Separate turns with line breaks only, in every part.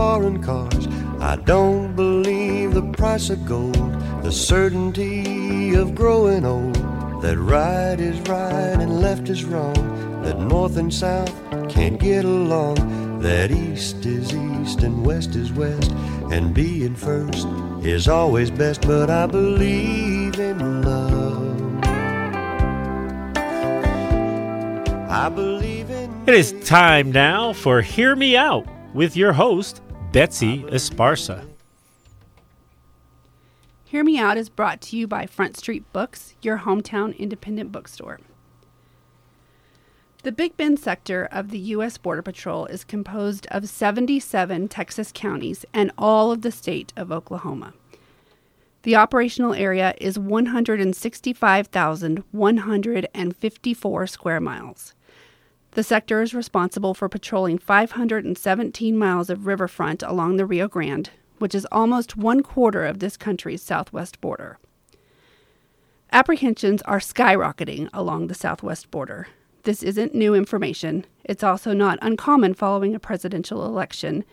foreign cars. I don't believe the price of gold, the certainty of growing old. That right is right and left is wrong, that north and south can't get along, that east is east and west is west, and being first is always best. But I believe in love. I believe in.
It is time now for Hear Me Out with your host, Betsy Esparza.
Hear Me Out is brought to you by Front Street Books, your hometown independent bookstore. The Big Bend sector of the U.S. Border Patrol is composed of 77 Texas counties and all of the state of Oklahoma. The operational area is 165,154 square miles. The sector is responsible for patrolling 517 miles of riverfront along the Rio Grande, which is almost one quarter of this country's southwest border. Apprehensions are skyrocketing along the southwest border. This isn't new information. It's also not uncommon following a presidential election,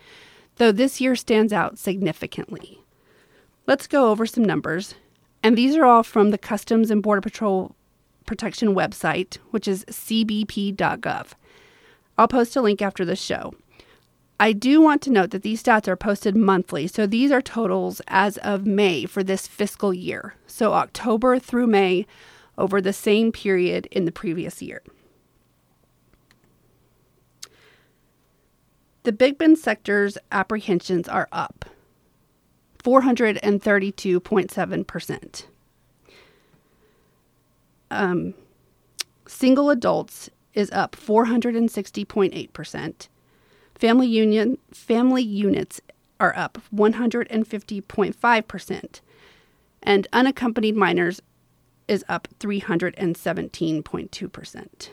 though this year stands out significantly. Let's go over some numbers, and these are all from the Customs and Border Patrol Protection website, which is cbp.gov. I'll post a link after the show. I do want to note that these stats are posted monthly, so these are totals as of May for this fiscal year, so October through May over the same period in the previous year. The Big Bend sector's apprehensions are up 432.7%. Um, single adults is up 460.8%. Family union family units are up 150.5%, and unaccompanied minors is up 317.2%.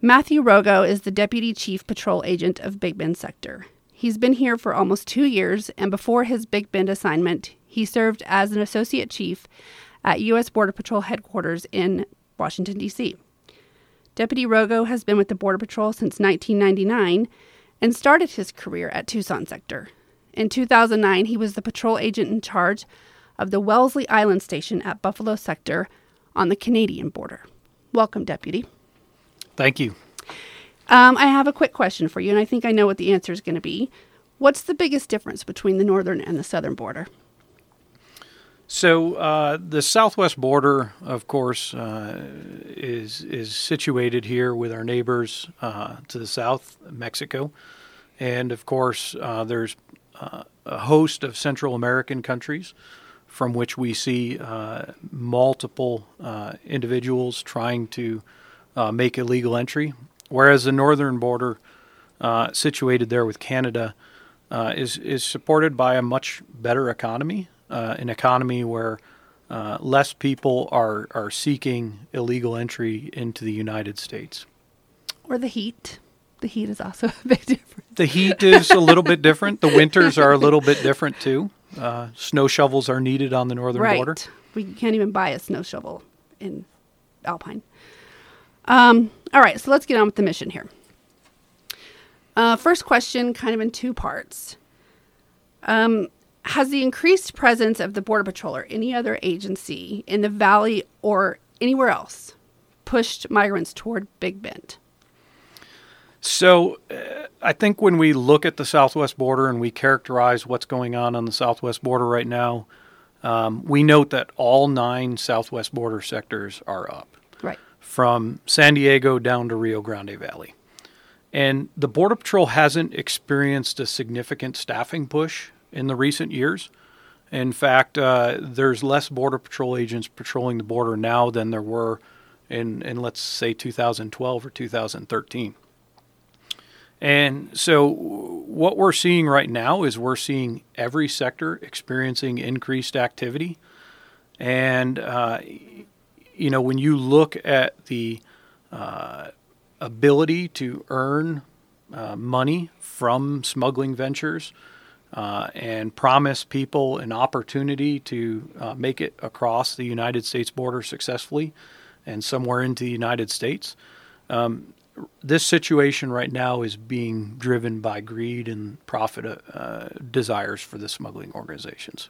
Matthew Roggow is the Deputy Chief Patrol Agent of Big Bend Sector. He's been here for almost two years, and before his Big Bend assignment, he served as an Associate Chief at U.S. Border Patrol headquarters in Washington, D.C. Deputy Roggow has been with the Border Patrol since 1999 and started his career at Tucson Sector. In 2009, he was the patrol agent in charge of the Wellesley Island Station at Buffalo Sector on the Canadian border. Welcome, Deputy.
Thank you.
Um, I have a quick question for you, and I think I know what the answer is going to be. What's the biggest difference between the northern and the southern border?
So uh, the southwest border, of course, uh, is is situated here with our neighbors uh, to the south, Mexico, and of course, uh, there's uh, a host of Central American countries from which we see uh, multiple individuals trying to make illegal entry. Whereas the northern border, situated there with Canada, is is supported by a much better economy uh, an economy where uh, less people are, are seeking illegal entry into the United States.
Or the heat. The heat is also a bit different.
The heat is a little bit different. The winters are a little bit different too. Uh, snow shovels are needed on the northern
right.
border.
We can't even buy a snow shovel in Alpine. Um, all right, so let's get on with the mission here. Uh, first question, kind of in two parts. Um, has the increased presence of the Border Patrol or any other agency in the valley or anywhere else pushed migrants toward Big Bend?
So, uh, I think when we look at the southwest border and we characterize what's going on on the southwest border right now, um, we note that all nine southwest border sectors are up.
Right.
From San Diego down to Rio Grande Valley. And the Border Patrol hasn't experienced a significant staffing push in the recent years. In fact, uh, there's less Border Patrol agents patrolling the border now than there were in, in, let's say, 2012 or 2013. And so, what we're seeing right now is we're seeing every sector experiencing increased activity. And, uh, you know, when you look at the uh, ability to earn uh, money from smuggling ventures, uh, and promise people an opportunity to uh, make it across the United States border successfully and somewhere into the United States. Um, this situation right now is being driven by greed and profit uh, desires for the smuggling organizations.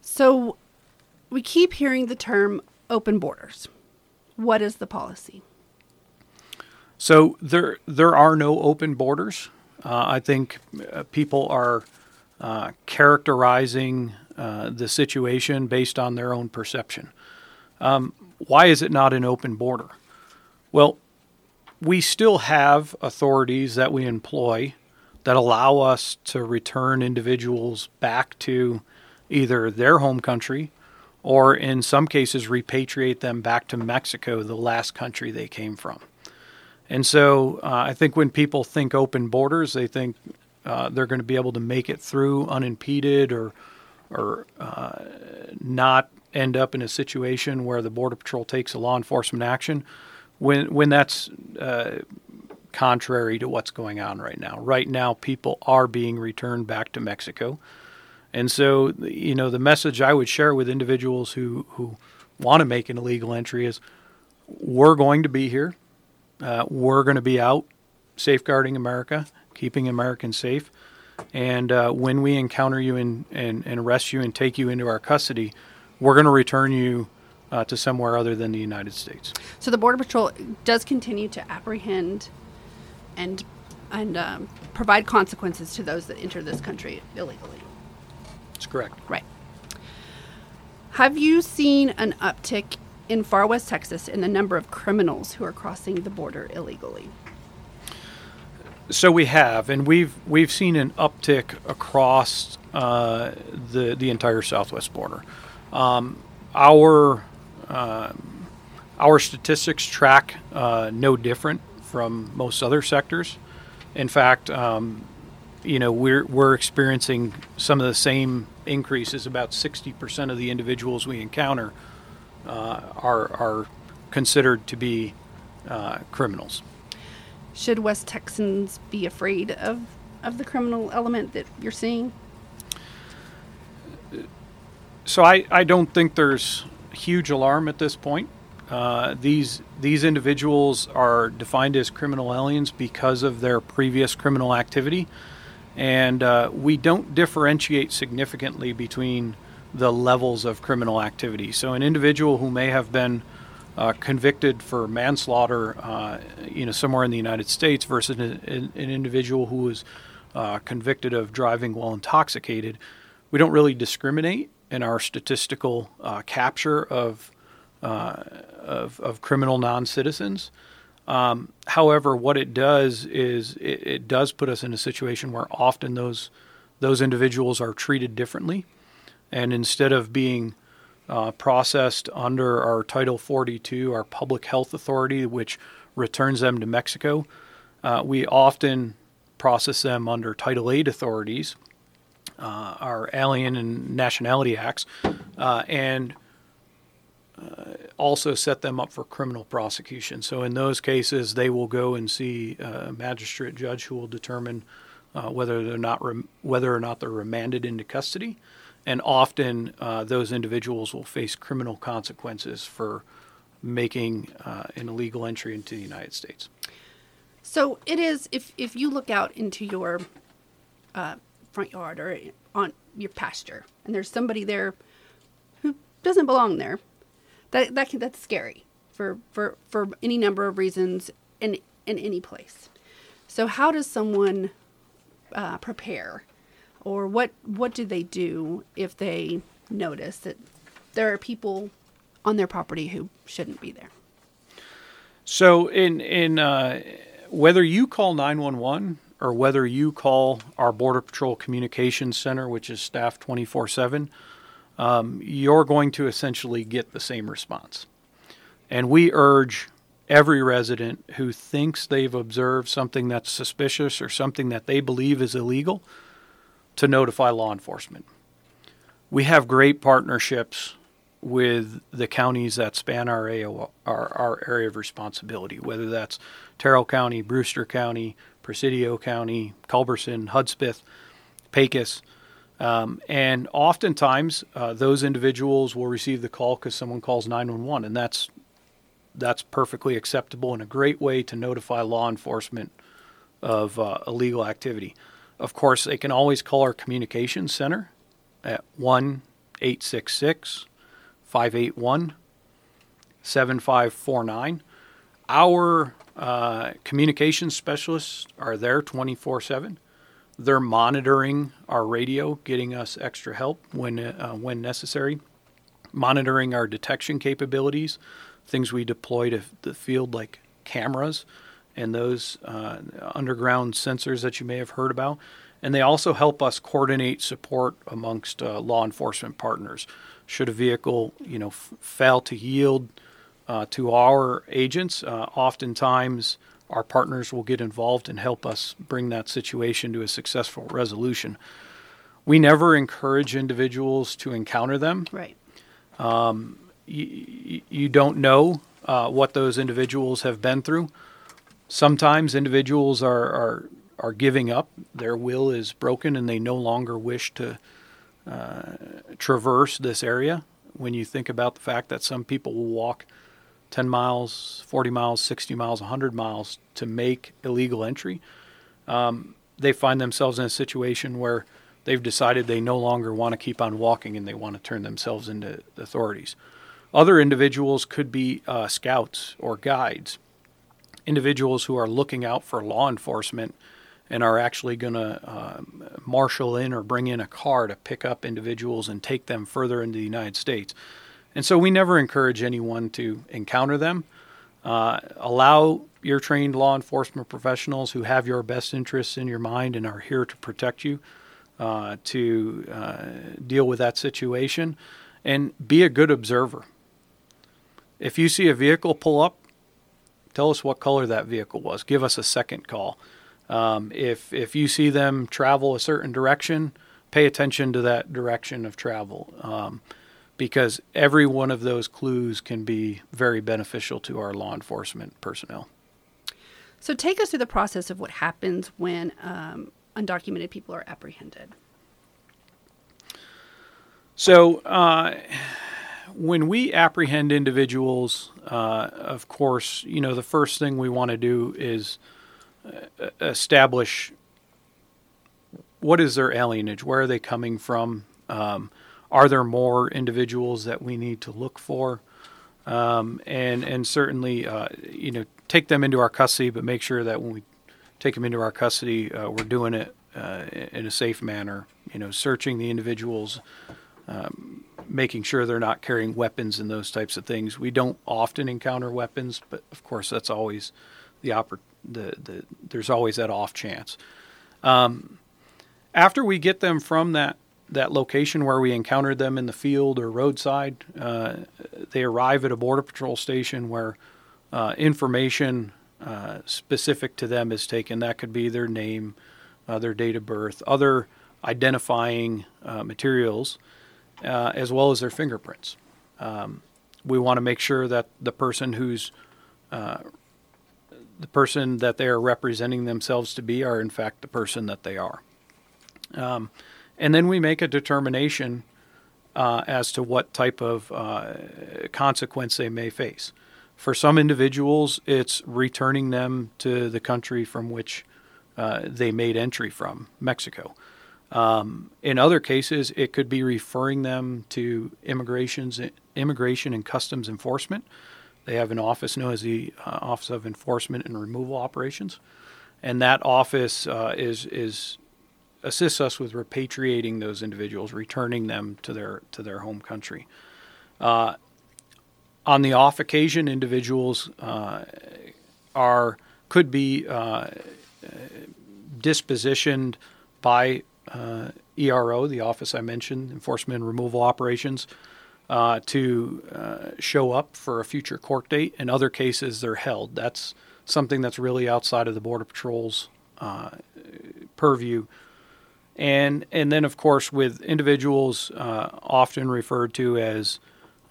So we keep hearing the term open borders. What is the policy?
So there there are no open borders. Uh, I think uh, people are uh, characterizing uh, the situation based on their own perception. Um, why is it not an open border? Well, we still have authorities that we employ that allow us to return individuals back to either their home country or in some cases repatriate them back to Mexico, the last country they came from. And so uh, I think when people think open borders, they think uh, they're going to be able to make it through unimpeded or or uh, not end up in a situation where the border patrol takes a law enforcement action when when that's uh, contrary to what's going on right now. Right now, people are being returned back to Mexico, and so you know the message I would share with individuals who who want to make an illegal entry is we're going to be here, uh, we're going to be out safeguarding America, keeping Americans safe. And uh, when we encounter you and, and, and arrest you and take you into our custody, we're going to return you uh, to somewhere other than the United States.
So the Border Patrol does continue to apprehend and and um, provide consequences to those that enter this country illegally.
That's correct.
Right. Have you seen an uptick in far west Texas in the number of criminals who are crossing the border illegally?
So we have, and we've we've seen an uptick across uh, the the entire southwest border. Um, our um, our statistics track uh, no different from most other sectors. In fact, um, you know we're we're experiencing some of the same increases. About sixty percent of the individuals we encounter uh, are are considered to be uh, criminals.
Should West Texans be afraid of of the criminal element that you're seeing?
So I, I don't think there's huge alarm at this point. Uh, these these individuals are defined as criminal aliens because of their previous criminal activity, and uh, we don't differentiate significantly between the levels of criminal activity. So an individual who may have been uh, convicted for manslaughter, uh, you know, somewhere in the United States, versus an, an individual who was uh, convicted of driving while intoxicated, we don't really discriminate in our statistical uh, capture of, uh, of, of criminal non citizens. Um, however, what it does is it, it, does put us in a situation where often those those individuals are treated differently, and instead of being uh, processed under our Title 42, our public health authority, which returns them to Mexico, uh, we often process them under Title 8 authorities, uh, our Alien and Nationality Acts, uh, and uh, also set them up for criminal prosecution. So in those cases, they will go and see a magistrate judge who will determine uh, whether they're not rem- whether or not they're remanded into custody, and often uh, those individuals will face criminal consequences for making uh, an illegal entry into the United States.
So it is if if you look out into your front yard or on your pasture and there's somebody there who doesn't belong there that that can, that's scary for for for any number of reasons in in any place so how does someone uh, prepare or what what do they do if they notice that there are people on their property who shouldn't be there
so in in uh, whether you call 911 or whether you call our Border Patrol Communications Center, which is staffed 24 um, 7, you're going to essentially get the same response. And we urge every resident who thinks they've observed something that's suspicious or something that they believe is illegal to notify law enforcement. We have great partnerships with the counties that span our area, our, our area of responsibility, whether that's Terrell County, Brewster County, Presidio County, Culberson, Hudspeth, Pecos. Um, and oftentimes, uh, those individuals will receive the call because someone calls 911, and that's that's perfectly acceptable and a great way to notify law enforcement of uh, illegal activity. Of course, they can always call our communications center at 1 866 581 7549. Our uh, communications specialists are there 24 7. They're monitoring our radio, getting us extra help when, uh, when necessary, monitoring our detection capabilities, things we deploy to the field like cameras and those uh, underground sensors that you may have heard about. And they also help us coordinate support amongst uh, law enforcement partners. Should a vehicle, you know, f- fail to yield uh, to our agents, uh, oftentimes our partners will get involved and help us bring that situation to a successful resolution. We never encourage individuals to encounter them.
Right.
Um, you, you don't know uh, what those individuals have been through. Sometimes individuals are, are are giving up. Their will is broken, and they no longer wish to uh, traverse this area. When you think about the fact that some people will walk 10 miles, 40 miles, 60 miles, 100 miles to make illegal entry, um, they find themselves in a situation where they've decided they no longer want to keep on walking and they want to turn themselves into authorities. Other individuals could be uh, scouts or guides, individuals who are looking out for law enforcement and are actually going to uh, marshal in or bring in a car to pick up individuals and take them further into the United States. And so we never encourage anyone to encounter them. Uh, allow your trained law enforcement professionals who have your best interests in your mind and are here to protect you uh, to uh, deal with that situation and be a good observer. If you see a vehicle pull up, tell us what color that vehicle was. Give us a second call. Um, if if you see them travel a certain direction, pay attention to that direction of travel, um, because every one of those clues can be very beneficial to our law enforcement personnel.
So, take us through the process of what happens when um, undocumented people are apprehended.
So, uh, when we apprehend individuals, uh, of course, you know the first thing we want to do is establish what is their alienage, where are they coming from, um, are there more individuals that we need to look for, um, and and certainly uh, you know take them into our custody, but make sure that when we take them into our custody, uh, we're doing it uh, in a safe manner. You know, searching the individuals. Um, making sure they're not carrying weapons and those types of things. We don't often encounter weapons, but of course that's always the opportunity the, the there's always that off chance. Um, after we get them from that that location where we encountered them in the field or roadside, uh, they arrive at a border patrol station where uh, information uh, specific to them is taken. That could be their name, uh, their date of birth, other identifying uh, materials, uh, as well as their fingerprints. Um, we want to make sure that the person who's the person that they are representing themselves to be are in fact the person that they are. Um, and then we make a determination uh, as to what type of uh, consequence they may face. For some individuals, it's returning them to the country from which uh, they made entry from, Mexico. Um, in other cases, it could be referring them to immigration's, immigration and customs enforcement they have an office known as the uh, Office of Enforcement and Removal Operations, and that office uh, is is assists us with repatriating those individuals, returning them to their to their home country. Uh, on the off occasion, individuals uh, are could be uh, dispositioned by uh, ERO, the office I mentioned, Enforcement and Removal Operations uh, to uh, show up for a future court date. In other cases, they're held. That's something that's really outside of the Border Patrol's uh, purview. And and then of course with individuals uh, often referred to as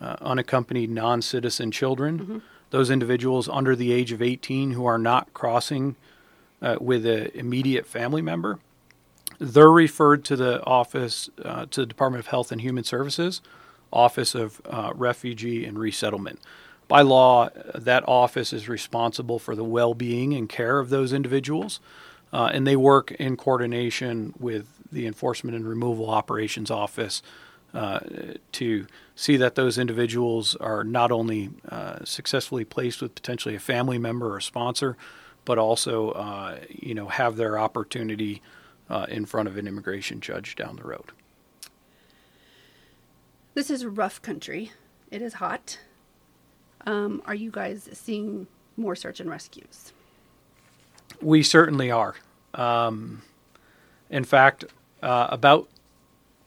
uh, unaccompanied non-citizen children, mm-hmm. those individuals under the age of 18 who are not crossing uh, with an immediate family member, they're referred to the office to the Department of Health and Human Services Office of uh, Refugee and Resettlement. by law, that office is responsible for the well being and care of those individuals. Uh, and they work in coordination with the Enforcement and Removal Operations Office uh, to see that those individuals are not only uh, successfully placed with potentially a family member or sponsor, but also, uh, you know, have their opportunity uh, in front of an immigration judge down the road.
This is rough country. It is hot. Um, are you guys seeing more search and rescues?
We certainly are. Um, in fact, uh, about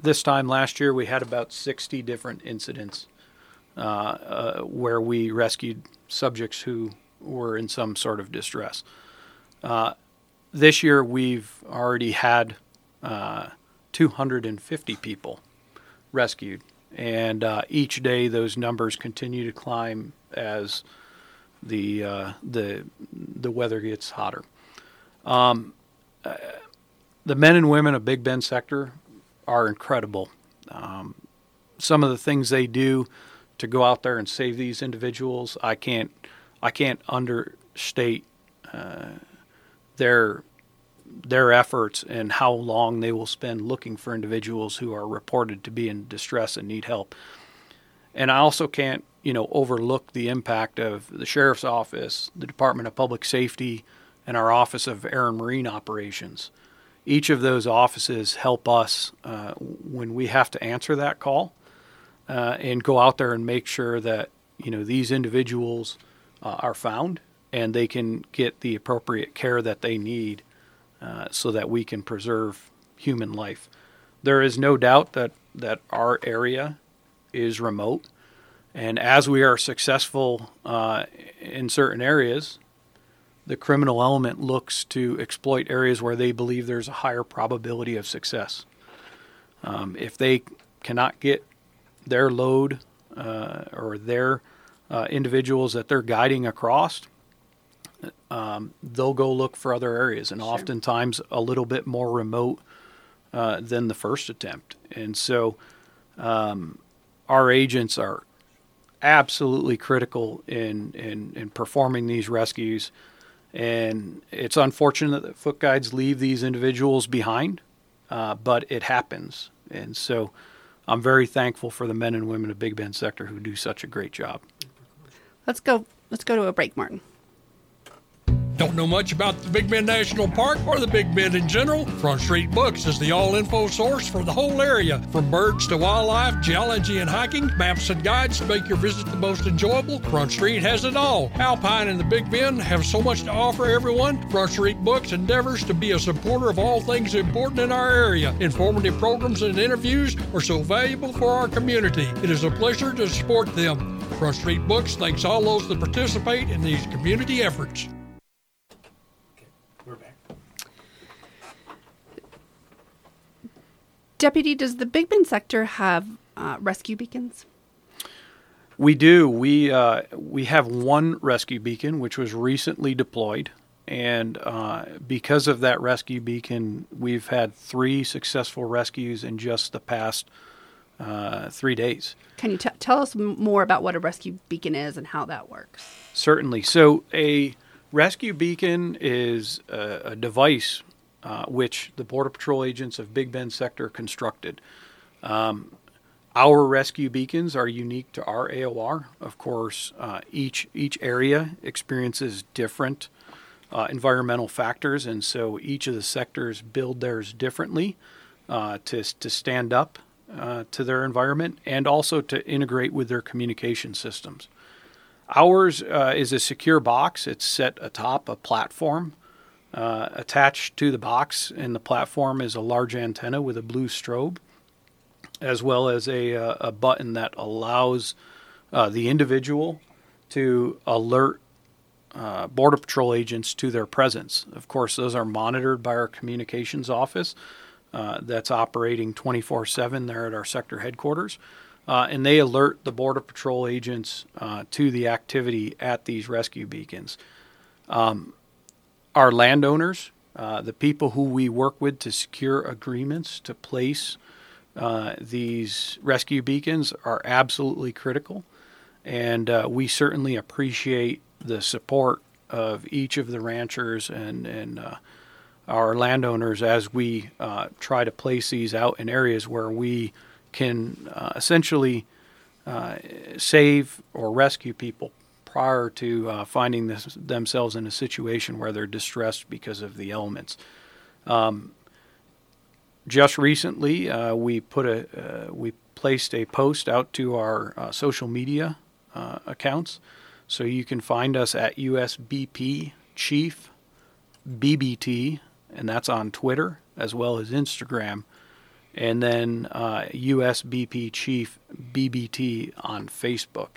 this time last year, we had about 60 different incidents uh, uh, where we rescued subjects who were in some sort of distress. Uh, this year, we've already had uh, 250 people rescued, and uh, each day those numbers continue to climb as the uh, the the weather gets hotter. Um, the men and women of Big Bend sector are incredible. Um, some of the things they do to go out there and save these individuals, I can't, I can't understate uh, their their efforts and how long they will spend looking for individuals who are reported to be in distress and need help. And I also can't, you know, overlook the impact of the sheriff's office, the Department of Public Safety, and our Office of Air and Marine Operations each of those offices help us uh, when we have to answer that call uh, and go out there and make sure that you know these individuals uh, are found and they can get the appropriate care that they need uh, so that we can preserve human life. There is no doubt that that our area is remote, and as we are successful uh, in certain areas, the criminal element looks to exploit areas where they believe there's a higher probability of success. Um, if they cannot get their load uh, or their uh, individuals that they're guiding across, um, they'll go look for other areas, and sure. oftentimes a little bit more remote uh, than the first attempt. And so, um, our agents are absolutely critical in, in, in performing these rescues. And it's unfortunate that foot guides leave these individuals behind, uh, but it happens. And so I'm very thankful for the men and women of Big Bend sector who do such a great job.
Let's go. Let's go to a break, Martin.
Don't know much about the Big Bend National Park or the Big Bend in general? Front Street Books is the all info source for the whole area. From birds to wildlife, geology, and hiking, maps and guides to make your visit the most enjoyable. Front Street has it all. Alpine and the Big Bend have so much to offer everyone. Front Street Books endeavors to be a supporter of all things important in our area. Informative programs and interviews are so valuable for our community. It is a pleasure to support them. Front Street Books thanks all those that participate in these community efforts.
Deputy, does the Big Bend sector have uh, rescue beacons?
We do. We uh, we have one rescue beacon which was recently deployed, and uh, because of that rescue beacon, we've had three successful rescues in just the past uh, three days.
Can you t- tell us more about what a rescue beacon is and how that works?
Certainly. So a rescue beacon is a, a device uh, which the Border Patrol agents of Big Bend sector constructed. Um, our rescue beacons are unique to our AOR. Of course, uh, each each area experiences different uh, environmental factors, and so each of the sectors build theirs differently uh, to to stand up uh, to their environment and also to integrate with their communication systems. Ours uh, is a secure box. It's set atop a platform uh, attached to the box in the platform is a large antenna with a blue strobe, as well as a, uh, a button that allows uh, the individual to alert uh, Border Patrol agents to their presence. Of course, those are monitored by our communications office uh, that's operating 24 7 there at our sector headquarters. Uh, and they alert the Border Patrol agents to the activity at these rescue beacons. Um, our landowners, uh, the people who we work with to secure agreements to place uh, these rescue beacons, are absolutely critical. and uh, we certainly appreciate the support of each of the ranchers and and uh, our landowners as we uh, try to place these out in areas where we can uh, essentially save or rescue people prior to uh, finding this, themselves in a situation where they're distressed because of the elements. Um, just recently, uh, we put a uh, we placed a post out to our uh, social media uh, accounts, so you can find us at USBP Chief BBT, and that's on Twitter as well as Instagram, and then uh, USBP Chief BBT on Facebook,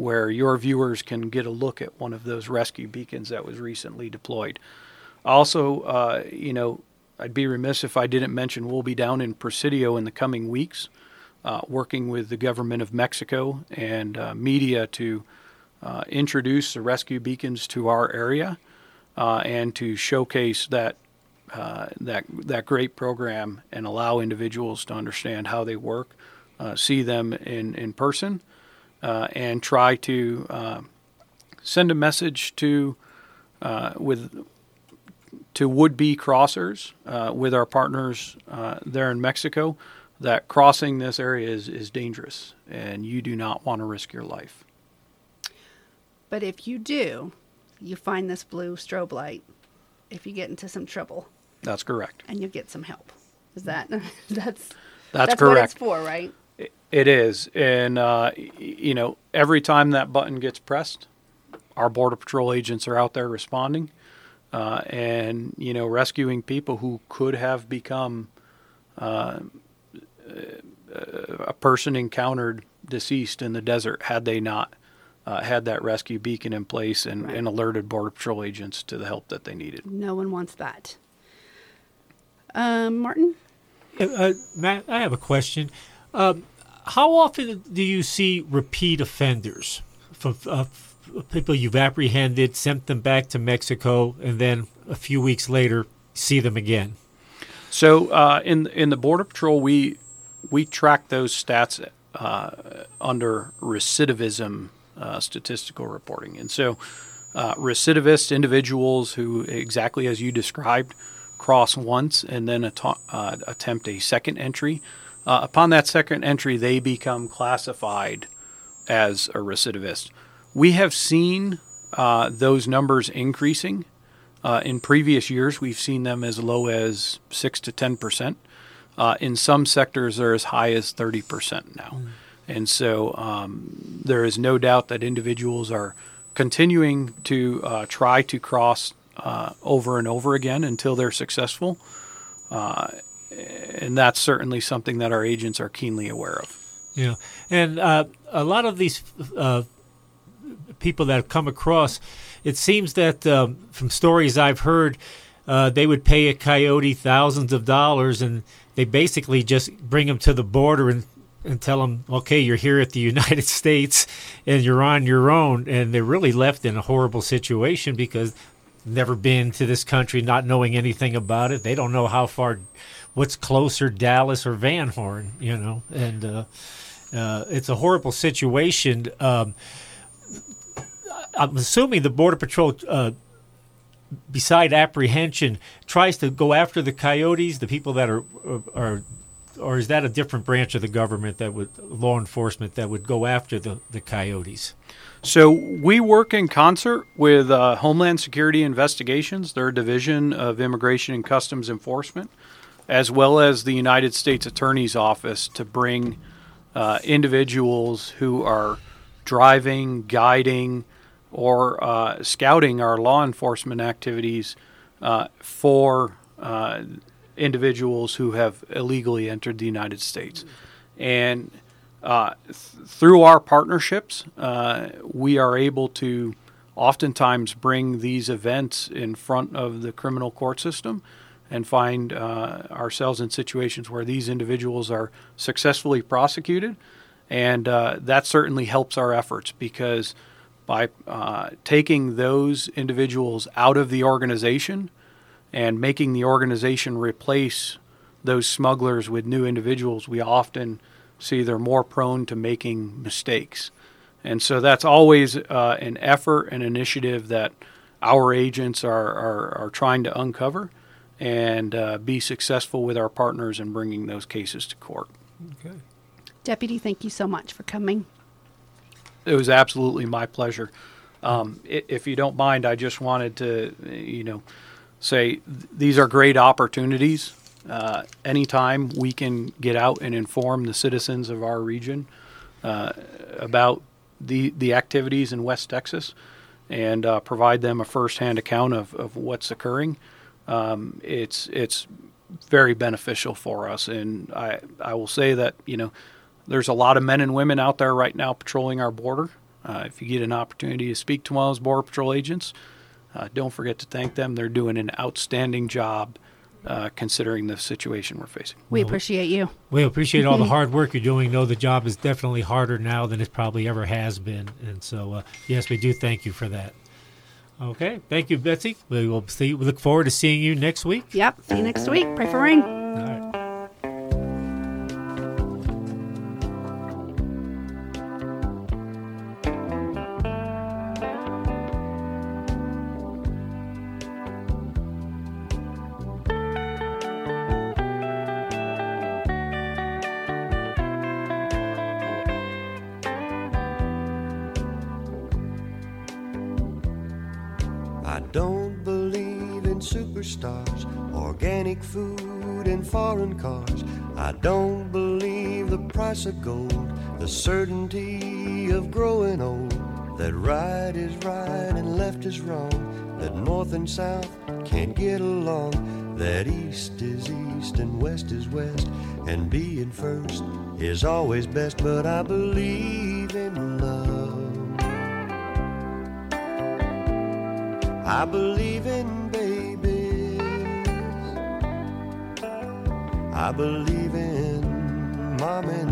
where your viewers can get a look at one of those rescue beacons that was recently deployed. Also, uh, you know, I'd be remiss if I didn't mention we'll be down in Presidio in the coming weeks, uh, working with the government of Mexico and uh, media to uh, introduce the rescue beacons to our area uh, and to showcase that uh, that that great program and allow individuals to understand how they work, see them in in person, and try to send a message to with to would-be crossers uh, with our partners uh, there in Mexico that crossing this area is, is dangerous and you do not want to risk your life.
But if you do, you find this blue strobe light if you get into some trouble
That's correct.
and you get some help. Is that that's
That's,
what
correct.
it's for, right?
It is, and uh, you know, every time that button gets pressed, our border patrol agents are out there responding, uh, and you know, rescuing people who could have become uh, a person encountered deceased in the desert had they not uh, had that rescue beacon in place and,
Right.
and alerted border patrol agents to the help that they needed.
No one wants that. Um, Martin,
Uh, uh, Matt, I have a question. Um, how often do you see repeat offenders from uh, people you've apprehended, sent them back to Mexico, and then a few weeks later see them again?
So uh, in in the border patrol, we we track those stats uh, under recidivism uh, statistical reporting, and so uh, recidivist individuals who exactly as you described cross once and then uh, attempt a second entry. Uh, upon that second entry, they become classified as a recidivist. We have seen uh, those numbers increasing. Uh, in previous years, we've seen them as low as 6 to 10 percent. Uh, in some sectors, they're as high as 30 percent now. And so um, there is no doubt that individuals are continuing to uh, try to cross uh, over and over again until they're successful. Uh, and that's certainly something that our agents are keenly aware of.
Yeah, and uh, a lot of these uh, people that have come across, it seems that um, from stories I've heard, uh, they would pay a coyote thousands of dollars, and they basically just bring them to the border and and tell them, okay, you're here at the United States, and you're on your own, and they're really left in a horrible situation because never been to this country, not knowing anything about it. They don't know how far, what's closer, Dallas or Van Horn, you know, and uh, uh, it's a horrible situation. Um, I'm assuming the Border Patrol, uh, beside apprehension, tries to go after the coyotes, the people that are are. Or is that a different branch of the government that would law enforcement that would go after the, the coyotes?
So we work in concert with uh, Homeland Security Investigations, their division of Immigration and Customs Enforcement, as well as the United States Attorney's Office to bring uh, individuals who are driving, guiding, or uh, scouting our law enforcement activities uh, for uh, individuals who have illegally entered the United States. And uh, th- through our partnerships, uh, we are able to oftentimes bring these events in front of the criminal court system and find uh, ourselves in situations where these individuals are successfully prosecuted. And uh, that certainly helps our efforts because by uh, taking those individuals out of the organization and making the organization replace those smugglers with new individuals, we often see they're more prone to making mistakes. And so that's always uh, an effort and initiative that our agents are, are, are trying to uncover and uh, be successful with our partners in bringing those cases to court.
Okay.
Deputy, thank you so much for coming.
It was absolutely my pleasure. Um, if you don't mind, I just wanted to, you know, say th- these are great opportunities. Uh, anytime we can get out and inform the citizens of our region uh, about the the activities in West Texas and uh, provide them a firsthand account of, of what's occurring, um, it's it's very beneficial for us. And I I will say that you know there's a lot of men and women out there right now patrolling our border. Uh, if you get an opportunity to speak to one of those border patrol agents, uh, don't forget to thank them. They're doing an outstanding job uh, considering the situation we're facing.
We appreciate you.
We appreciate all the hard work you're doing. Know the job is definitely harder now than it probably ever has been, and so uh, yes, we do thank you for that. Okay, thank you, Betsy. We will see. We look forward to seeing you next week.
Yep. See you next week. Pray for rain.
All right.
I don't believe in superstars, organic food, and foreign cars. I don't believe the price of gold, the certainty of growing old. That right is right and left is wrong, that north and south can't get along, that east is east and west is west, and being first is always best. But I believe I believe in babies. I believe in mom and